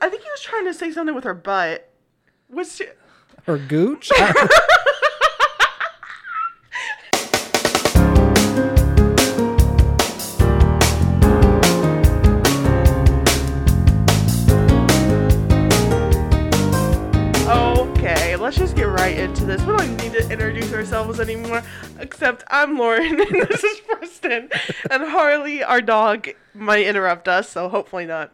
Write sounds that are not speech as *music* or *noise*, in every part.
I think he was trying to say something with her butt. Was she... Or gooch? *laughs* Okay, let's just get right into this. We don't need to introduce ourselves anymore. Except I'm Lauren *laughs* and this is Preston. And Harley, our dog, might interrupt us, so hopefully not.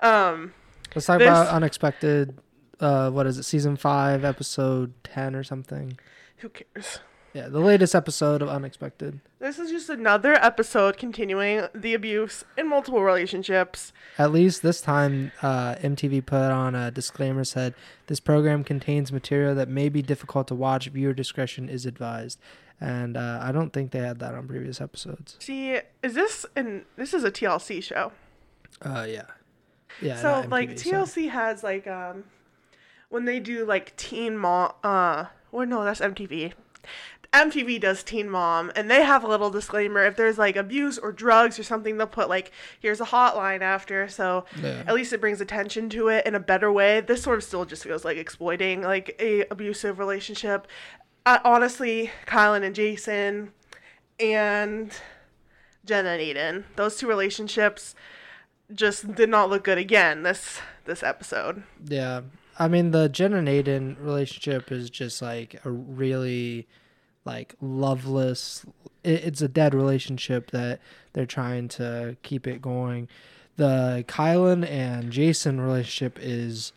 Um, Let's talk about unexpected. Uh, what is it? Season five, episode ten or something. who cares? Yeah, the latest episode of Unexpected. This is just another episode continuing the abuse in multiple relationships. At least this time, uh, MTV put on a disclaimer said this program contains material that may be difficult to watch. Viewer discretion is advised. And uh, I don't think they had that on previous episodes. See, is this and this is a TLC show? Uh, yeah, yeah. so not like MTV, so- TLC has like um when they do like Teen Mom uh or no that's MTV. MTV does Teen Mom and they have a little disclaimer if there's like abuse or drugs or something they'll put like here's a hotline after so Yeah. at least it brings attention to it in a better way. This sort of still just feels like exploiting like a abusive relationship. Uh, honestly, Kylen and Jason and Jenna and Aden, those two relationships just did not look good again this this episode. Yeah. I mean, the Jen and Aden relationship is just like a really like loveless. It, it's a dead relationship that they're trying to keep it going. The Kylen and Jason relationship is,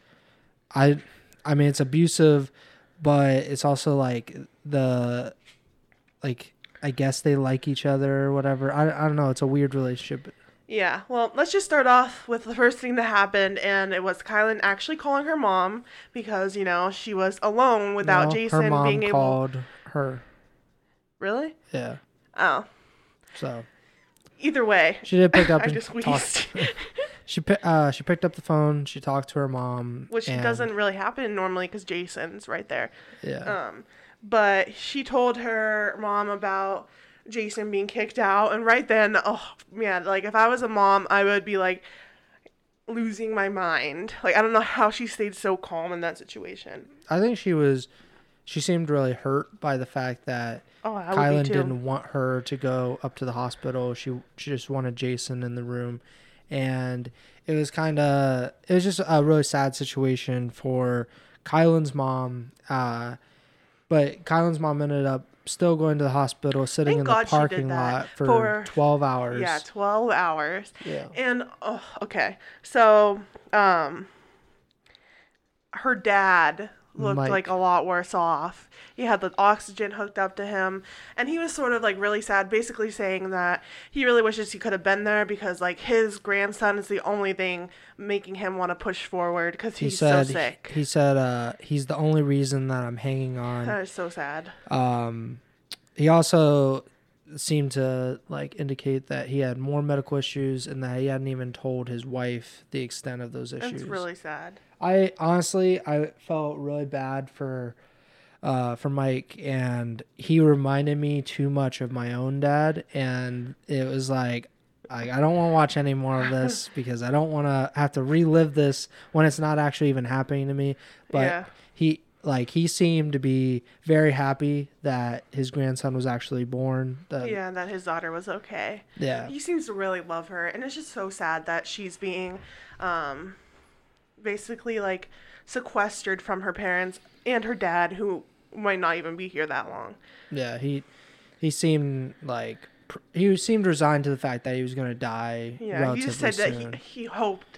I, I mean, it's abusive, but it's also like the, like I guess they like each other or whatever. I, I don't know. It's a weird relationship. Yeah, well, let's just start off with the first thing that happened, and it was Kylen actually calling her mom because you know she was alone without No, Jason her mom being able. To called her. Really? Yeah. Oh, So either way, she did pick *laughs* up I and just wheezed, She uh she picked up the phone. She talked to her mom, which and- doesn't really happen normally because Jason's right there. Yeah, Um, but she told her mom about Jason being kicked out, and right then, oh man, like if I was a mom, I would be like losing my mind. Like I don't know how she stayed so calm in that situation. I think she was. She seemed really hurt by the fact that Oh, Kylen didn't want her to go up to the hospital. She she just wanted Jason in the room, and it was kind of it was just a really sad situation for Kylen's mom. Uh, but Kylen's mom ended up still going to the hospital, sitting Thank in God the parking lot for, for- twelve hours. Yeah, twelve hours. yeah. And oh, okay, so um, her dad looked Mike. like a lot worse off. He had the oxygen hooked up to him, and he was sort of like really sad, basically saying that he really wishes he could have been there because like his grandson is the only thing making him want to push forward because He he's said so sick. he said uh, he's the only reason that I'm hanging on. that is so sad. Um, he also seemed to like indicate that he had more medical issues and that he hadn't even told his wife the extent of those issues. It's really sad. I honestly I felt really bad for uh for Mike and he reminded me too much of my own dad and it was like I, I don't want to watch any more of this *laughs* because I don't want to have to relive this when it's not actually even happening to me. But Yeah. he like he seemed to be very happy that his grandson was actually born. That, yeah, that his daughter was okay. yeah. He seems to really love her, and it's just so sad that she's being, um, basically like sequestered from her parents and her dad, who might not even be here that long. Yeah, he he seemed like he seemed resigned to the fact that he was going to die Yeah, he just said that he, he hoped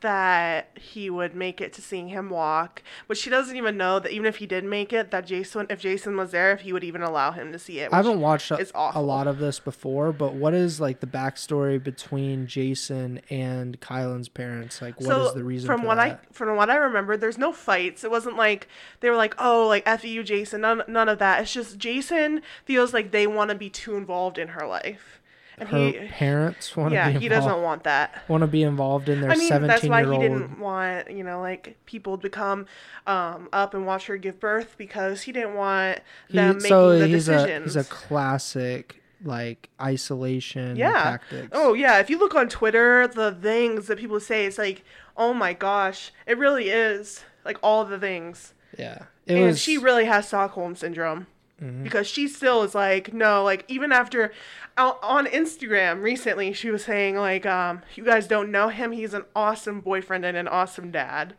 that he would make it to seeing him walk, but she doesn't even know that even if he did make it, that Jason, if Jason was there, if he would even allow him to see it. I haven't watched a, a lot of this before, but what is like the backstory between Jason and Kylen's parents? Like, what is the reason from for what that? I from what I remember, there's no fights. It wasn't like they were like, oh, like f you, Jason. None none of that. It's just Jason feels like they want to be too involved in her life, and Her he parents want to yeah be he doesn't want that. want to be involved in their I mean, that's why he didn't want you know like people to come um, up and watch her give birth because he didn't want them making so the he's decisions. a he's a classic like isolation yeah. tactics. Oh yeah. If you look on Twitter, the things that people say, it's like Oh my gosh, it really is like all the things. Yeah. It and was she really has Stockholm syndrome Mhm. because she still is like no, like even after on Instagram recently, she was saying like, um, you guys don't know him. He's an awesome boyfriend and an awesome dad.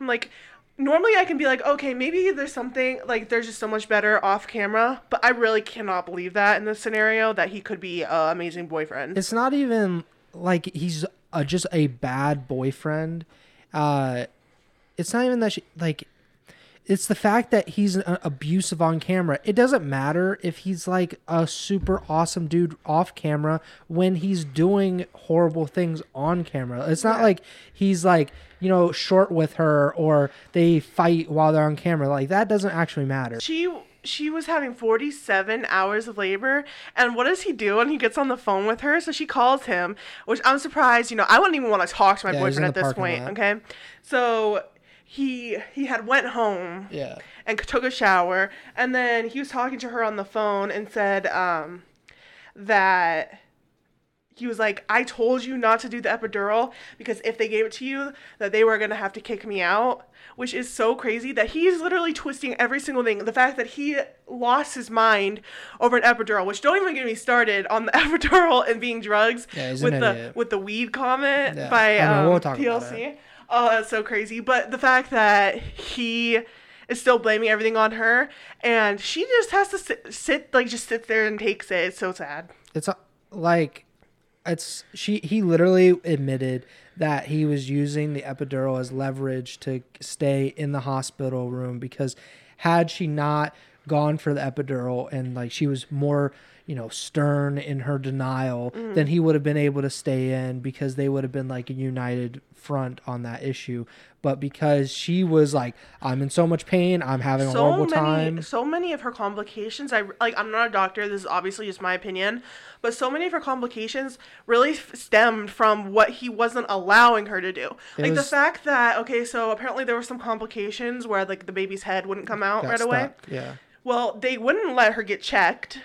I'm like. Normally, I can be like, okay, maybe there's something like there's just so much better off camera, but I really cannot believe that in this scenario that he could be an amazing boyfriend. it's not even like he's uh, just a bad boyfriend. Uh, it's not even that she like. It's the fact that he's uh, abusive on camera. It doesn't matter if he's like a super awesome dude off camera when he's doing horrible things on camera. It's not like he's like, you know, short with her or they fight while they're on camera. Like that doesn't actually matter. She she was having 47 hours of labor and what does he do when he gets on the phone with her so she calls him which i'm surprised you know i wouldn't even want to talk to my Yeah, boyfriend at this point okay so he he had went home Yeah. and took a shower and then he was talking to her on the phone and said um that he was like i told you not to do the epidural because if they gave it to you that they were going to have to kick me out which is so crazy that he's literally twisting every single thing the fact that he lost his mind over an epidural which don't even get me started on the *laughs* epidural and being drugs Yeah, with the idiot. with the weed comment Yeah. by know, um, we'll TLC. it. Oh, that's so crazy. But the fact that he is still blaming everything on her, and she just has to sit, sit like just sits there and takes it. It's so sad. it's uh, like it's she he literally admitted that he was using the epidural as leverage to stay in the hospital room because had she not gone for the epidural and like she was more you know stern in her denial mm. then he would have been able to stay in because they would have been like a united front on that issue but because she was like i'm in so much pain i'm having a horrible many, time so many of her complications. I like. I'm not a doctor. This is obviously just my opinion, but so many of her complications really f- stemmed from what he wasn't allowing her to do. It like the fact that okay, so apparently there were some complications where like the baby's head wouldn't come out right away. yeah Well, they wouldn't let her get checked.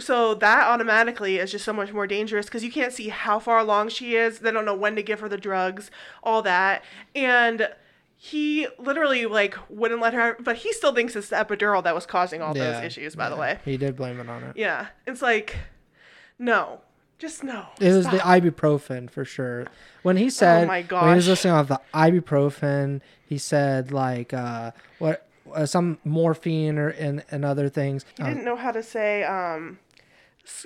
So that automatically is just so much more dangerous because you can't see how far along she is. They don't know when to give her the drugs, all that. And he literally like wouldn't let her but he still thinks it's the epidural that was causing all Yeah, those issues, by the way. he did blame it on it Yeah. It's like no. Just no. It was the ibuprofen for sure. When he said, Oh my when he was listening off the ibuprofen, he said like uh, what uh, some morphine or and, and other things. He Um, didn't know how to say um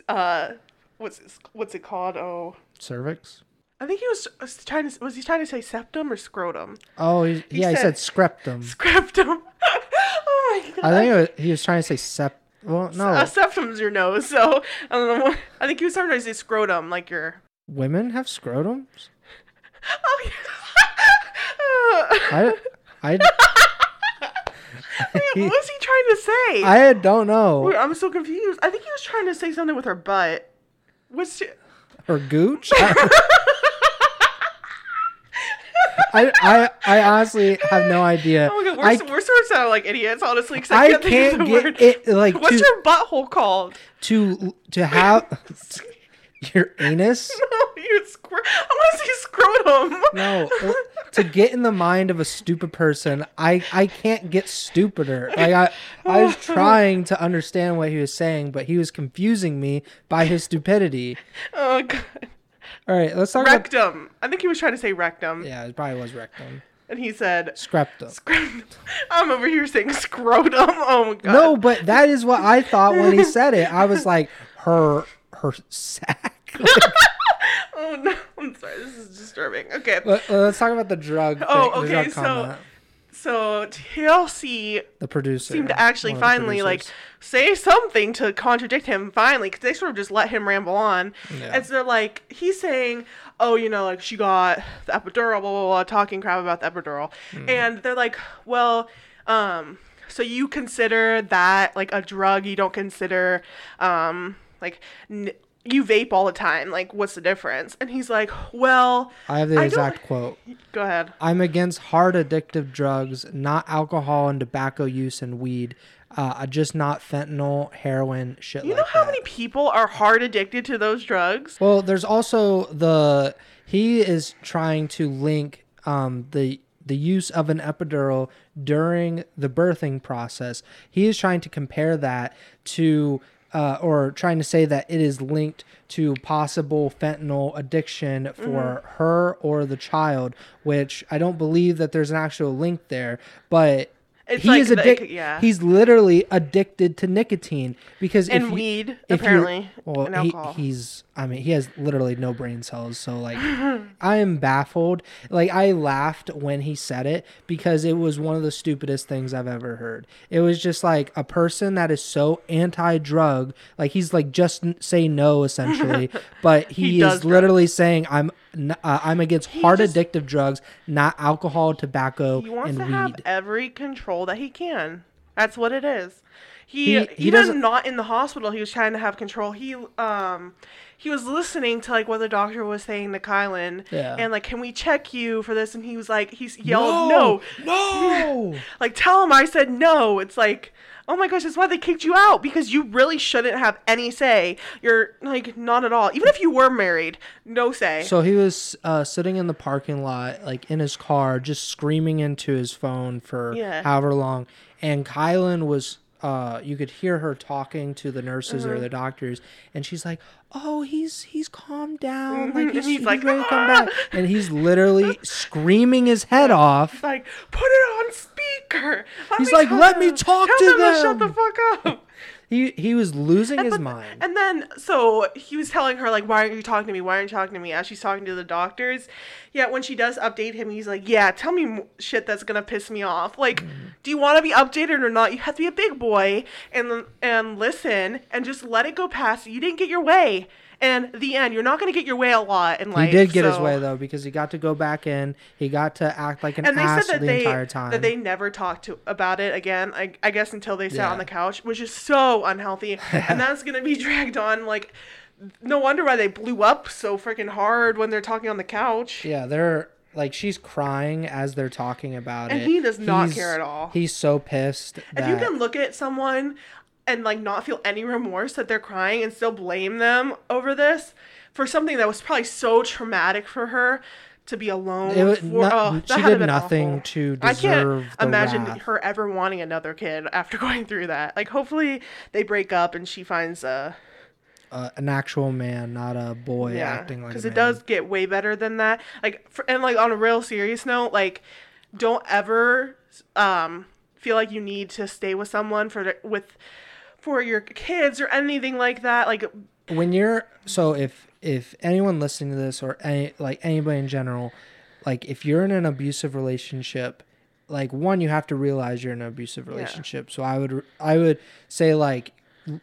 uh what's it, what's it called? Oh. cervix. I think he was was trying to was he trying to say septum or scrotum? Oh, he, He yeah, he said- said skreptum. Scrotum. *laughs* oh my god. I think it was, he was trying to say sep. Well, no, Uh, septum's your nose, so I don't know. I think he was trying to say scrotum, like your. women have scrotums. *laughs* Oh yeah. *laughs* I, I, *laughs* what was he trying to say? I don't know. Wait, I'm so confused. I think he was trying to say something with her butt. What's she... *laughs* Or gooch. *laughs* I, I, I honestly have no idea. Oh my god, we're, I, so, we're sort of sounding like idiots, honestly. 'cause I I can't, can't get word. it like What's to, your butthole called? to to have your anus. *laughs* No, you scr- I want to say scrotum. No, *laughs* to get in the mind of a stupid person, I I can't get stupider. Like I I was *laughs* trying to understand what he was saying, but he was confusing me by his stupidity. Oh god. All right, let's talk about. Rectum. I think he was trying to say rectum, Yeah, it probably was rectum. and he said Skreptum. scrotum. I'm over here saying scrotum. Oh my god. No, but that is what I thought when he said it. I was like, her her sack. *laughs* Oh no. I'm sorry. This is disturbing. Okay. Let, us talk about the drug. Thing, Oh, okay, drug so- comment. So TLC the producer seemed to actually one of the finally like say something to contradict him finally because they sort of just let him ramble on Yeah. and so they're like he's saying oh you know like she got the epidural blah blah blah talking crap about the epidural Hmm. and they're like well um so you consider that like a drug you don't consider um like n- you vape all the time like what's the difference and he's like well I have the I exact quote. go ahead I'm against hard addictive drugs, not alcohol and tobacco use and weed. Uh, just not fentanyl, heroin, shit you like know how that. many people are hard addicted to those drugs Well, there's also the he is trying to link um, the the use of an epidural during the birthing process. He is trying to compare that to uh, or trying to say that it is linked to possible fentanyl addiction for her or the child, which I don't believe that there's an actual link there, but It's he like is addicted. yeah. He's literally addicted to nicotine because And if you- weed, if apparently, well, and he, he's. I mean, he has literally no brain cells. So like, *laughs* I am baffled. Like I laughed when he said it because it was one of the stupidest things I've ever heard. It was just like a person that is so anti-drug, like he's like just say no essentially, *laughs* but he, He is drugs. literally saying I'm uh, I'm against hard just- addictive drugs, not alcohol, tobacco, He wants and to weed. have every control that he can. That's what it is. He, He- he even doesn't- in the hospital, he was trying to have control. He um he was listening to like what the doctor was saying to Kylen. Yeah. And like, can we check you for this? And he was like, he's yelled no. no. *laughs* Like, tell him I said no. It's like, oh my gosh, that's why they kicked you out because you really shouldn't have any say. You're like not at all. Even if you were married, no say. So he was uh, sitting in the parking lot, like in his car, just screaming into his phone for Yeah. however long. And Kylen was, uh, you could hear her talking to the nurses or the doctors, and she's like, "Oh, he's he's calmed down, like And he's, he's he's like, ready to come "Ah!" back." And he's literally *laughs* screaming his head off. It's like, put it on speaker. Let He's like, "Let me talk tell to them. shut the fuck up. He he was losing his But- mind. And then, so he was telling her, like, why aren't you talking to me? Why aren't you talking to me? As she's talking to the doctors. Yet when she does update him, he's like, yeah, tell me shit that's going to piss me off. Like, Mm-hmm. do you want to be updated or not? You have to be a big boy and, and listen and just let it go past. You didn't get your way. And the end, you're not going to get your way a lot in life. He did get his way though because he got to go back in. He got to act like an and they ass said that the they entire time. that they never talked to about it again. I, I guess until they sat Yeah. on the couch, which is so unhealthy, and *laughs* that's gonna be dragged on. Like, no wonder why they blew up so freaking hard when they're talking on the couch. Yeah, they're like she's crying as they're talking about And it. And he does not He's- care at all. He's so pissed If that you can look at someone and like not feel any remorse that they're crying and still blame them over this for something that was probably so traumatic for her to be alone It was for not- oh, she did nothing awful. to I can't deserve imagine wrath. her ever wanting another kid after *laughs* going through that. Like hopefully they break up and she finds a uh, an actual man, not a boy yeah acting like because man. it does get way better than that. Like for, and like on a real serious note, like don't ever um feel like you need to stay with someone for with for your kids or anything like that. Like when you're so if if anyone listening to this or any like anybody in general like if you're in an abusive relationship like one you have to realize you're in an abusive relationship so i would i would say like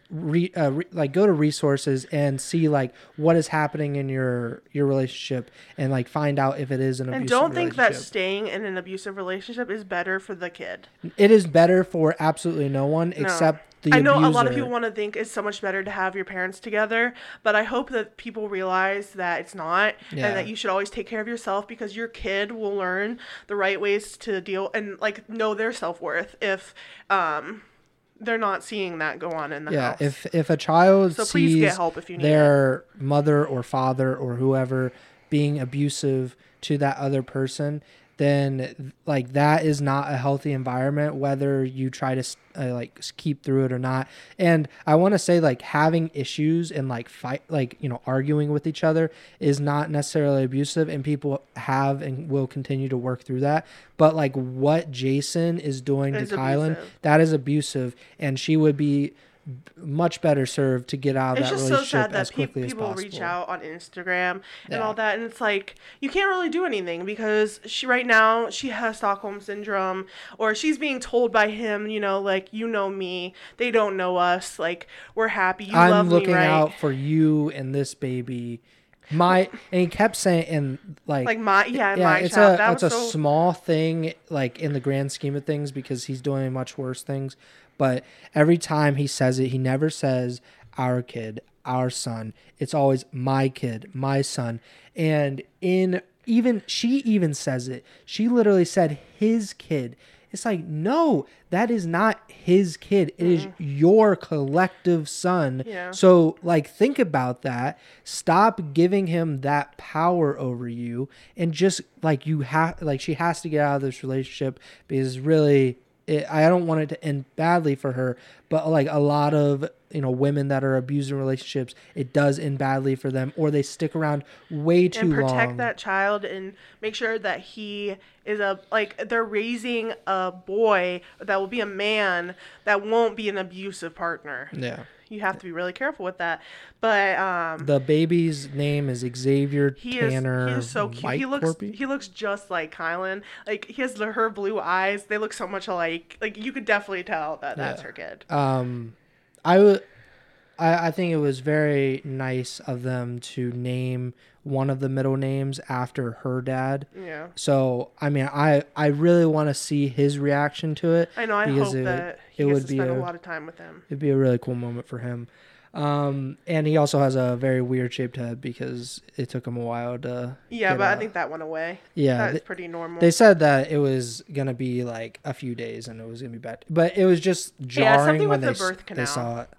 re, uh, re, like go to resources and see like what is happening in your your relationship and like find out if it is an abusive and don't think that staying in an abusive relationship is better for the kid. it is better for absolutely no one except the I know a lot of people want to think it's so much better to have your parents together, but I hope that people realize that it's not Yeah. and that you should always take care of yourself because your kid will learn the right ways to deal and like know their self-worth if um they're not seeing that go on in the yeah house. if if a child So sees get help if you need their mother or father or whoever being abusive to that other person then like that is not a healthy environment whether you try to uh, like keep through it or not and i want to say like having issues and like fight like you know arguing with each other is not necessarily abusive and people have and will continue to work through that but like what jason is doing to kylen abusive. that is abusive and she would be much better served to get out of it's that just so relationship sad that as pe- quickly as people reach out on Instagram and Yeah. all that, and it's like you can't really do anything because she right now she has Stockholm syndrome, or she's being told by him, you know, like you know me, they don't know us, like we're happy, you I'm love looking me, right? out for you and this baby. My and he kept saying and like Like my yeah, yeah, my it's child. a that it's a so small thing like in the grand scheme of things because he's doing much worse things. But every time he says it, he never says our kid, our son. It's always my kid, my son. And in even she even says it. She literally said his kid It's like, no, that is not his kid. It is your collective son. Yeah. So, like, think about that. Stop giving him that power over you, and just like you have, like, she has to get out of this relationship because really, it, I don't want it to end badly for her. But like a lot of you know women that are abusing relationships, it does end badly for them, or they stick around way too and protect long. that child and make sure that he is a like they're raising a boy that will be a man that won't be an abusive partner. yeah. You have to be really careful with that. But um The baby's name is Xavier he is Tanner. he is so cute. He looks he looks just like Kylen. Like he has her blue eyes. They look so much alike. Like you could definitely tell that that's Yeah. her kid. Um, I would. I, I think it was very nice of them to name one of the middle names after her dad. Yeah. So I mean, I I really want to see his reaction to it. I know. I hope it, that he it would be spend a, a, lot of time with him. it'd be a really cool moment for him. Um, and he also has a very weird shaped head because it took him a while to. Yeah, but I think that went away. yeah, That's pretty normal. they said that it was gonna be like a few days and it was gonna be bad, but it was just jarring something when with they the they saw it.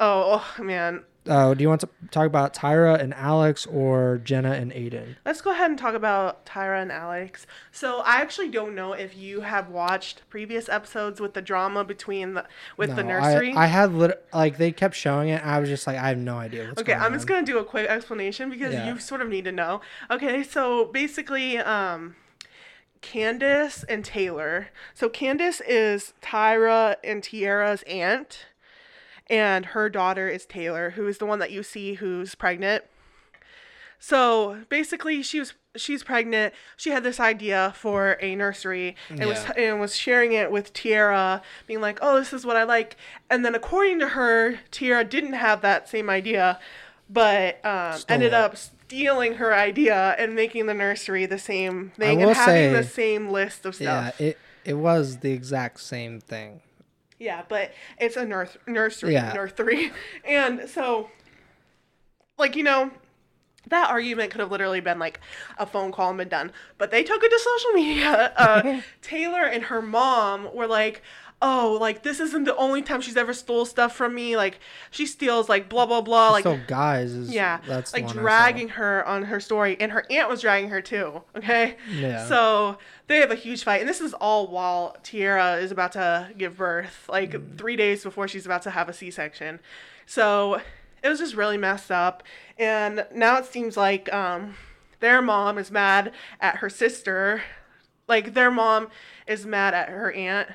oh, oh man, Uh, do you want to talk about Tyra and Alex or Jenna and Aden? Let's go ahead and talk about Tyra and Alex. So I actually don't know if you have watched previous episodes with the drama between the with the No, nursery. I, I had lit- like they kept showing it. I was just like, I have no idea what's okay, I'm just gonna do a quick explanation because Yeah. you sort of need to know. Okay, so basically, um, Candace and Taylor. So Candace is Tyra and Tiara's aunt, and her daughter is Taylor, who is the one that you see who's pregnant. So basically, she was she's pregnant. She had this idea for a nursery and was and was sharing it with Tiara, being like, "Oh, this is what I like." And then, according to her, Tiara didn't have that same idea, but um, ended up stealing her idea and making the nursery the same thing and having the same list of stuff. yeah, it it was the exact same thing. Yeah, but it's a nurse nursery, Yeah. nursery, *laughs* and so, like you know, that argument could have literally been like a phone call and been done. But they took it to social media. *laughs* Uh, *laughs* Taylor and her mom were like. Oh, like this isn't the only time she's ever stole stuff from me. Like she steals like blah blah blah. Like so guys is yeah, that's like one I saw. dragging her on her story, and her aunt was dragging her too. Okay, Yeah. So they have a huge fight, and this is all while Tiara is about to give birth, like Mm. three days before she's about to have a C-section. So it was just really messed up, and now it seems like um, their mom is mad at her sister, like their mom is mad at her aunt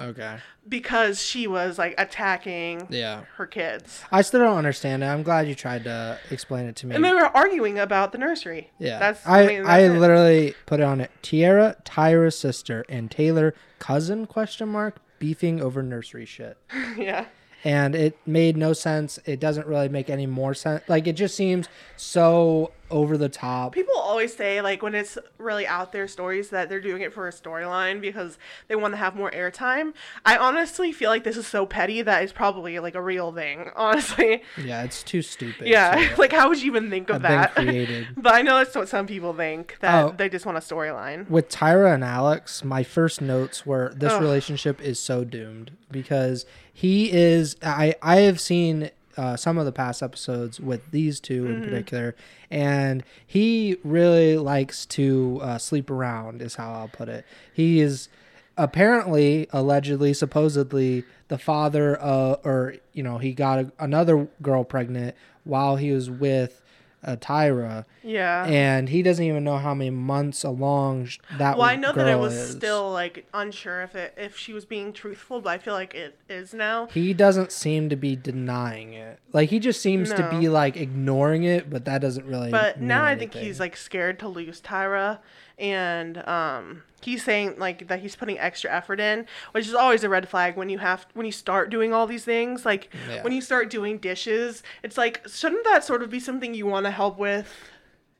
Okay. because she was like attacking Yeah. her kids. I still don't understand it. I'm glad you tried to explain it to me. And they were arguing about the nursery. yeah. That's I I, mean, that's it. literally put it on it. Tiara, Tyra's sister, and Taylor cousin question mark beefing over nursery shit. *laughs* yeah. and it made no sense. It doesn't really make any more sense. Like it just seems so over the top. People always say like when it's really out there stories that they're doing it for a storyline because they want to have more airtime. I honestly feel like this is so petty that it's probably like a real thing. *laughs* Honestly, Yeah, it's too stupid. yeah. so *laughs* like how would you even think of that? *laughs* created. but I know that's what some people think that Oh. they just want a storyline. With Tyra and Alex, my first notes were this Ugh. relationship is so doomed because he is. I I have seen uh, some of the past episodes with these 2 Mm-hmm. in particular, and he really likes to uh, sleep around. Is how I'll put it. He is apparently, allegedly, supposedly the father of, or you know, he got a, another girl pregnant while he was with uh, Tyra Yeah. and he doesn't even know how many months along sh- that well, I know that it was is. still like unsure if it if she was being truthful, but I feel like it is now. He doesn't seem to be denying it. Like he just seems to be like ignoring it, but that doesn't really. But now I think he's like scared to lose Tyra, and um, he's saying like that he's putting extra effort in, which is always a red flag when you have when you start doing all these things. Like Yeah. when you start doing dishes, it's like shouldn't that sort of be something you want to help with,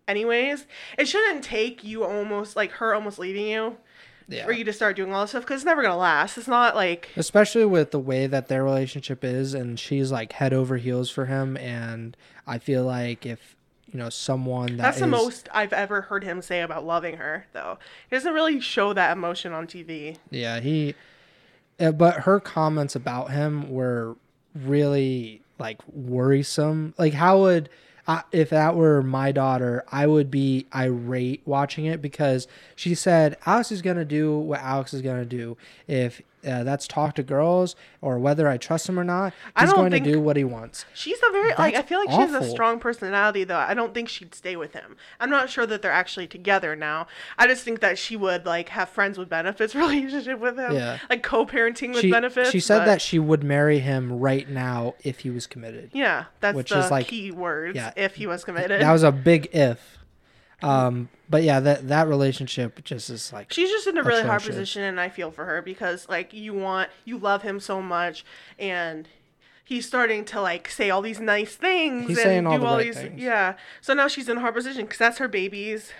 anyways? It shouldn't take you almost like her almost leaving you yeah. for you to start doing all this stuff because it's never gonna last. It's not like Especially with the way that their relationship is, and she's like head over heels for him, and I feel like if you know someone that That's the is- most I've ever heard him say about loving her, though. He doesn't really show that emotion on TV. Yeah, he. uh, But her comments about him were really like worrisome. Like, how would I, if that were my daughter, I would be irate watching it because she said Alex is gonna do what Alex is gonna do. If uh, that's talk to girls or whether I trust him or not, he's going to do what he wants. She's a very like I feel like she has a strong personality though. I don't think she'd stay with him. I'm not sure that they're actually together now. I just think that she would like have friends with benefits *laughs* relationship with him. Yeah. Like co-parenting with She, benefits. she said but- that she would marry him right now if he was committed. Yeah, that's which the is, like- key words. yeah. if he was committed. That was a big if. Um, but yeah, that that relationship just is like She's just in a really hard position, and I feel for her because like you want, you love him so much, and he's starting to like say all these nice things He's and saying do all the all right these, things. yeah. So now she's in a hard position because that's her baby's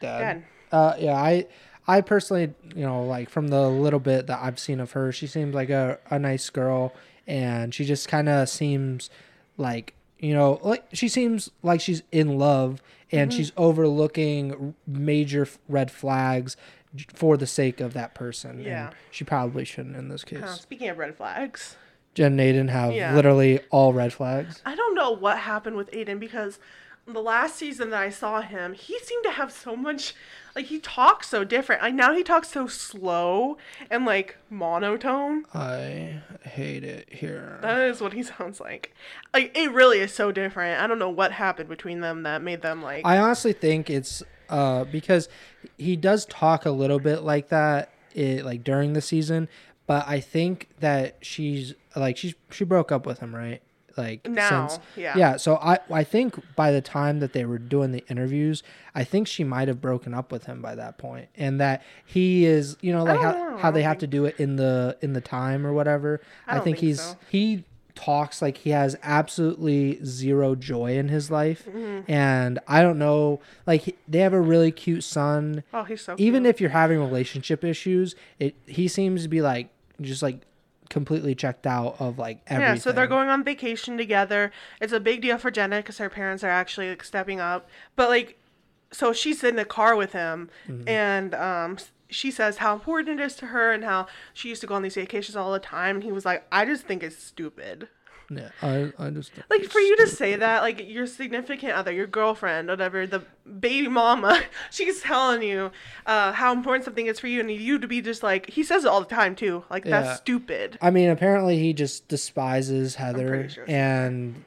dad. dad. Uh, yeah, I I personally, you know, like from the little bit that I've seen of her, she seems like a, a nice girl, and she just kind of seems like you know, like she seems like she's in love, and Mm-hmm. she's overlooking major red flags for the sake of that person. Yeah. and she probably shouldn't in this case. Uh, speaking of red flags, Jen and Aden have Yeah. literally all red flags. I don't know what happened with Aden because the last season that I saw him, he seemed to have so much like he talks so different. Like now he talks so slow and like monotone. I hate it here. That is what he *laughs* sounds like. Like it really is so different. I don't know what happened between them that made them like I honestly think it's uh because he does talk a little bit like that it, like during the season, but I think that she's like she's she broke up with him, right? Like Now, since yeah. yeah. So I I think by the time that they were doing the interviews, I think she might have broken up with him by that point, and that he is you know like how know. how they have to do it in the in the time or whatever. I I, think, think he's so. he talks like he has absolutely zero joy in his life Mm-hmm. and i don't know like they have a really cute son oh he's so even cute. if you're having relationship issues it he seems to be like just like completely checked out of like everything Yeah, so they're going on vacation together. It's a big deal for Jenna because her parents are actually like stepping up. But like, so she's in the car with him, Mm-hmm. and um, she says how important it is to her and how she used to go on these vacations all the time. And he was like, I just think it's stupid. Yeah i, I just Like for you to say that, like your significant other, your girlfriend, whatever, the baby mama, *laughs* she's telling you uh, how important something is for you, and you to be just like he says it all the time too. Like Yeah. that's stupid. I mean, apparently he just despises Heather, sure and th-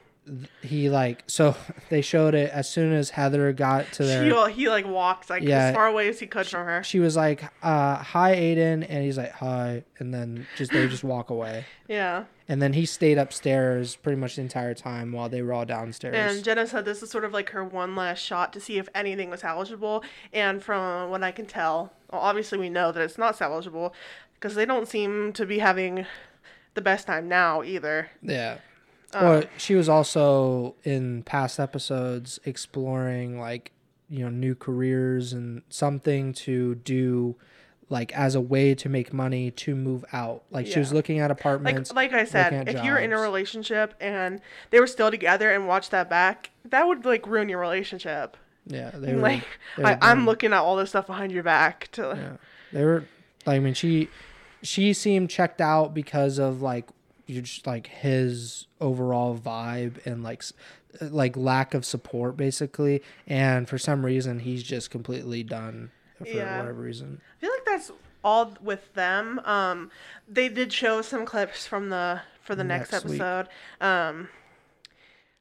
he like so *laughs* they showed it as soon as Heather got to their. He, he like walks like Yeah. as far away as he could from her. She was like, uh, "Hi, Aden," and he's like, "Hi," and then just they just walk away. *laughs* Yeah. And then he stayed upstairs pretty much the entire time while they were all downstairs. And Jenna said this is sort of like her one last shot to see if anything was salvageable. And from what I can tell, well, obviously we know that it's not salvageable because they don't seem to be having the best time now either. yeah. Uh, well, she was also in past episodes exploring like you know new careers and something to do like as a way to make money to move out. Like she was looking at apartments. like like I said, if you're in a relationship and they were still together and watched that back, that would like ruin your relationship. yeah, they were like they were I, I'm looking at all this stuff behind your back to Yeah, they were. Like, I mean, she she seemed checked out because of like you just like his overall vibe and like like lack of support basically, and for some reason he's just completely done for Yeah. whatever reason. I feel like that's all with them. Um, they did show some clips from the for the next, Next week. episode. Um,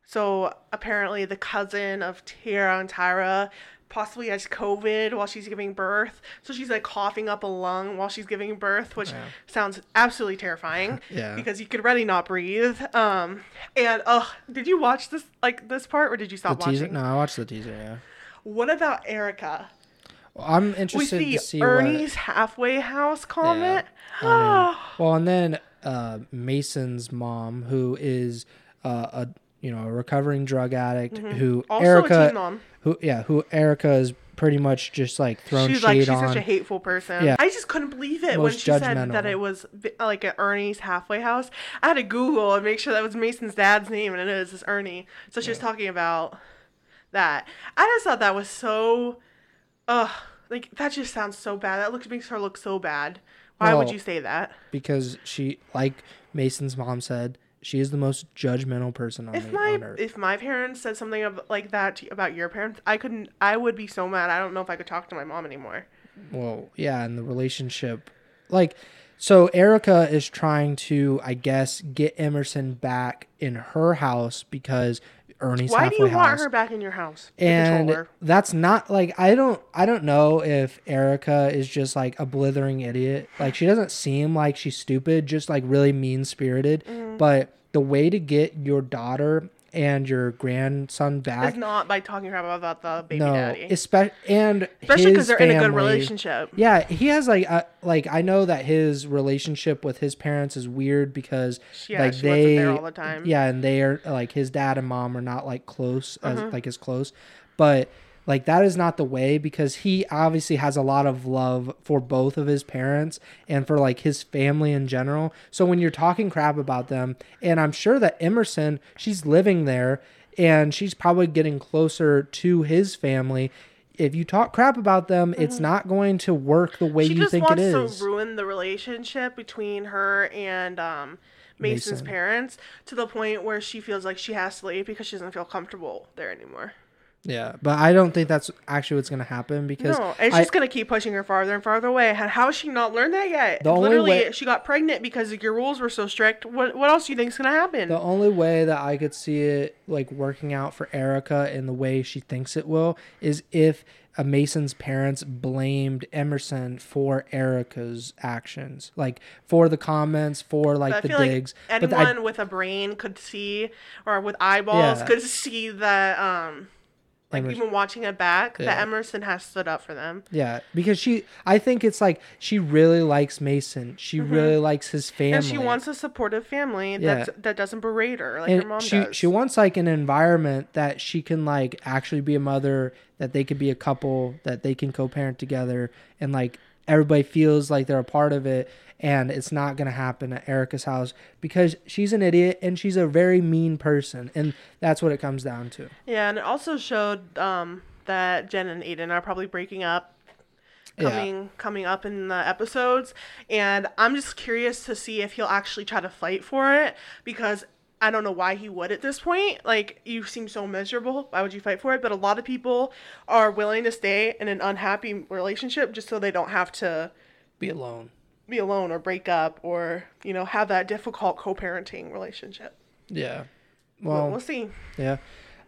so apparently the cousin of Tara and Tyra possibly has COVID while she's giving birth. So she's like coughing up a lung while she's giving birth, which Yeah. sounds absolutely terrifying. *laughs* Yeah. Because you could really not breathe. Um, and oh, did you watch this like this part or did you stop The teaser? watching? No, I watched the teaser. Yeah, What about Erica? I'm With interested the to see Ernie's halfway house comment. what. I mean, well, and then uh, Mason's mom, who is uh, a you know a recovering drug addict, who Mm-hmm. Also a Erica, teen mom. who yeah, who Erica is pretty much just like thrown She's shade like she's on. such a hateful person. Yeah. I just couldn't believe it when Most she said that it was like at Ernie's halfway house. I had to Google and make sure that was Mason's dad's name, and it is. It's Ernie. So she was talking about that. I just thought that was so, ugh, like that just sounds so bad. That looks makes her look so bad. Why would you say that? because she, like Mason's mom said, she is the most judgmental person on, If the, my on earth. if my parents said something of, like that to, about your parents, I couldn't. I would be so mad. I don't know if I could talk to my mom anymore. well, yeah, and the relationship, like, so Erica is trying to, I guess, get Emerson back in her house because Ernie's Why do you want house. her back in your house? and that's not like I don't I don't know if Erica is just like a blithering idiot. Like she doesn't seem like she's stupid, just like really mean spirited. Mm-hmm. But the way to get your daughter and your grandson back, It's not by talking crap about the baby no, daddy, espe- and especially because they're in a good relationship. Yeah, he has like a, like I know that his relationship with his parents is weird because Yeah, like they there all the time. yeah, and they are like his dad and mom are not like close as Uh-huh. like as close, but like that is not the way because he obviously has a lot of love for both of his parents and for like his family in general. So when you're talking crap about them, and I'm sure that Emerson, she's living there and she's probably getting closer to his family. If you talk crap about them, it's not going to work the way Mm-hmm. she you just think it wants to ruin the relationship between her and um, Mason's Mason. parents to the point where she feels like she has to leave because she doesn't feel comfortable there anymore. Yeah, but I don't think that's actually what's going to happen because No, it's I- just gonna keep pushing her farther and farther away. How has she not learned that yet? The only Literally, way- she got pregnant because your rules were so strict. What what else do you think's gonna happen? The only way that I could see it like working out for Erica in the way she thinks it will is if a Mason's parents blamed Emerson for Erica's actions, like for the comments, for like the digs. like anyone I, with a brain could see, or with eyeballs Yeah. could see that. Um, like Emerson- even watching it back, that Emerson has stood up for them. yeah, because she, I think it's like she really likes Mason. She really likes his family, Mm-hmm. And she wants a supportive family Yeah. that's, that doesn't berate her like and her mom she does. she wants like an environment that she can like actually be a mother that they could be a couple that they can co-parent together and like everybody feels like they're a part of it and it's not going to happen at Erica's house because she's an idiot and she's a very mean person and that's what it comes down to. yeah, and it also showed um, that Jen and Aden are probably breaking up Yeah. coming coming up in the episodes and i'm just curious to see if he'll actually try to fight for it because i don't know why he would at this point like you seem so miserable why would you fight for it but a lot of people are willing to stay in an unhappy relationship just so they don't have to Be alone. be alone or break up or you know have that difficult co-parenting relationship Yeah. well Well, we'll see yeah.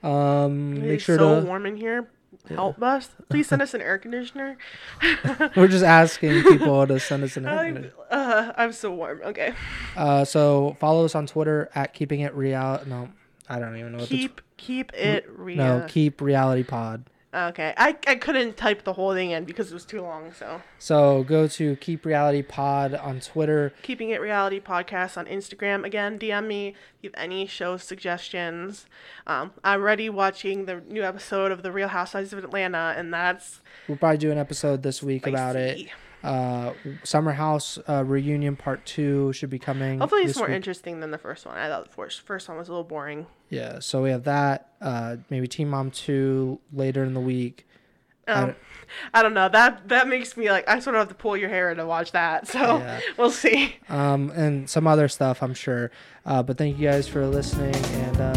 Um make sure it's sure so to warm in here help us please send us an air conditioner *laughs* We're just asking people to send us an I'm, invite. uh, I'm so warm okay Uh so follow us on Twitter at keeping it real no, I don't even know keep keep it real. No, keep reality pod. Okay, I, I couldn't type the whole thing in because it was too long. So So go to keep reality pod on Twitter. keeping it reality podcast on Instagram. Again, DM me if you have any show suggestions. Um, I'm already watching the new episode of The Real Housewives of Atlanta, and that's We'll probably do an episode this week about it. Uh, Summer House uh, reunion part two should be coming. Hopefully, it's more week. interesting than the first one. I thought the first first one was a little boring. Yeah, so we have that. Uh, maybe Teen Mom two later in the week. I Um, don't- I don't know. That that makes me like I sort of have to pull your hair to watch that. *laughs* So Yeah. we'll see. Um, and some other stuff, I'm sure. Uh, but thank you guys for listening, and uh,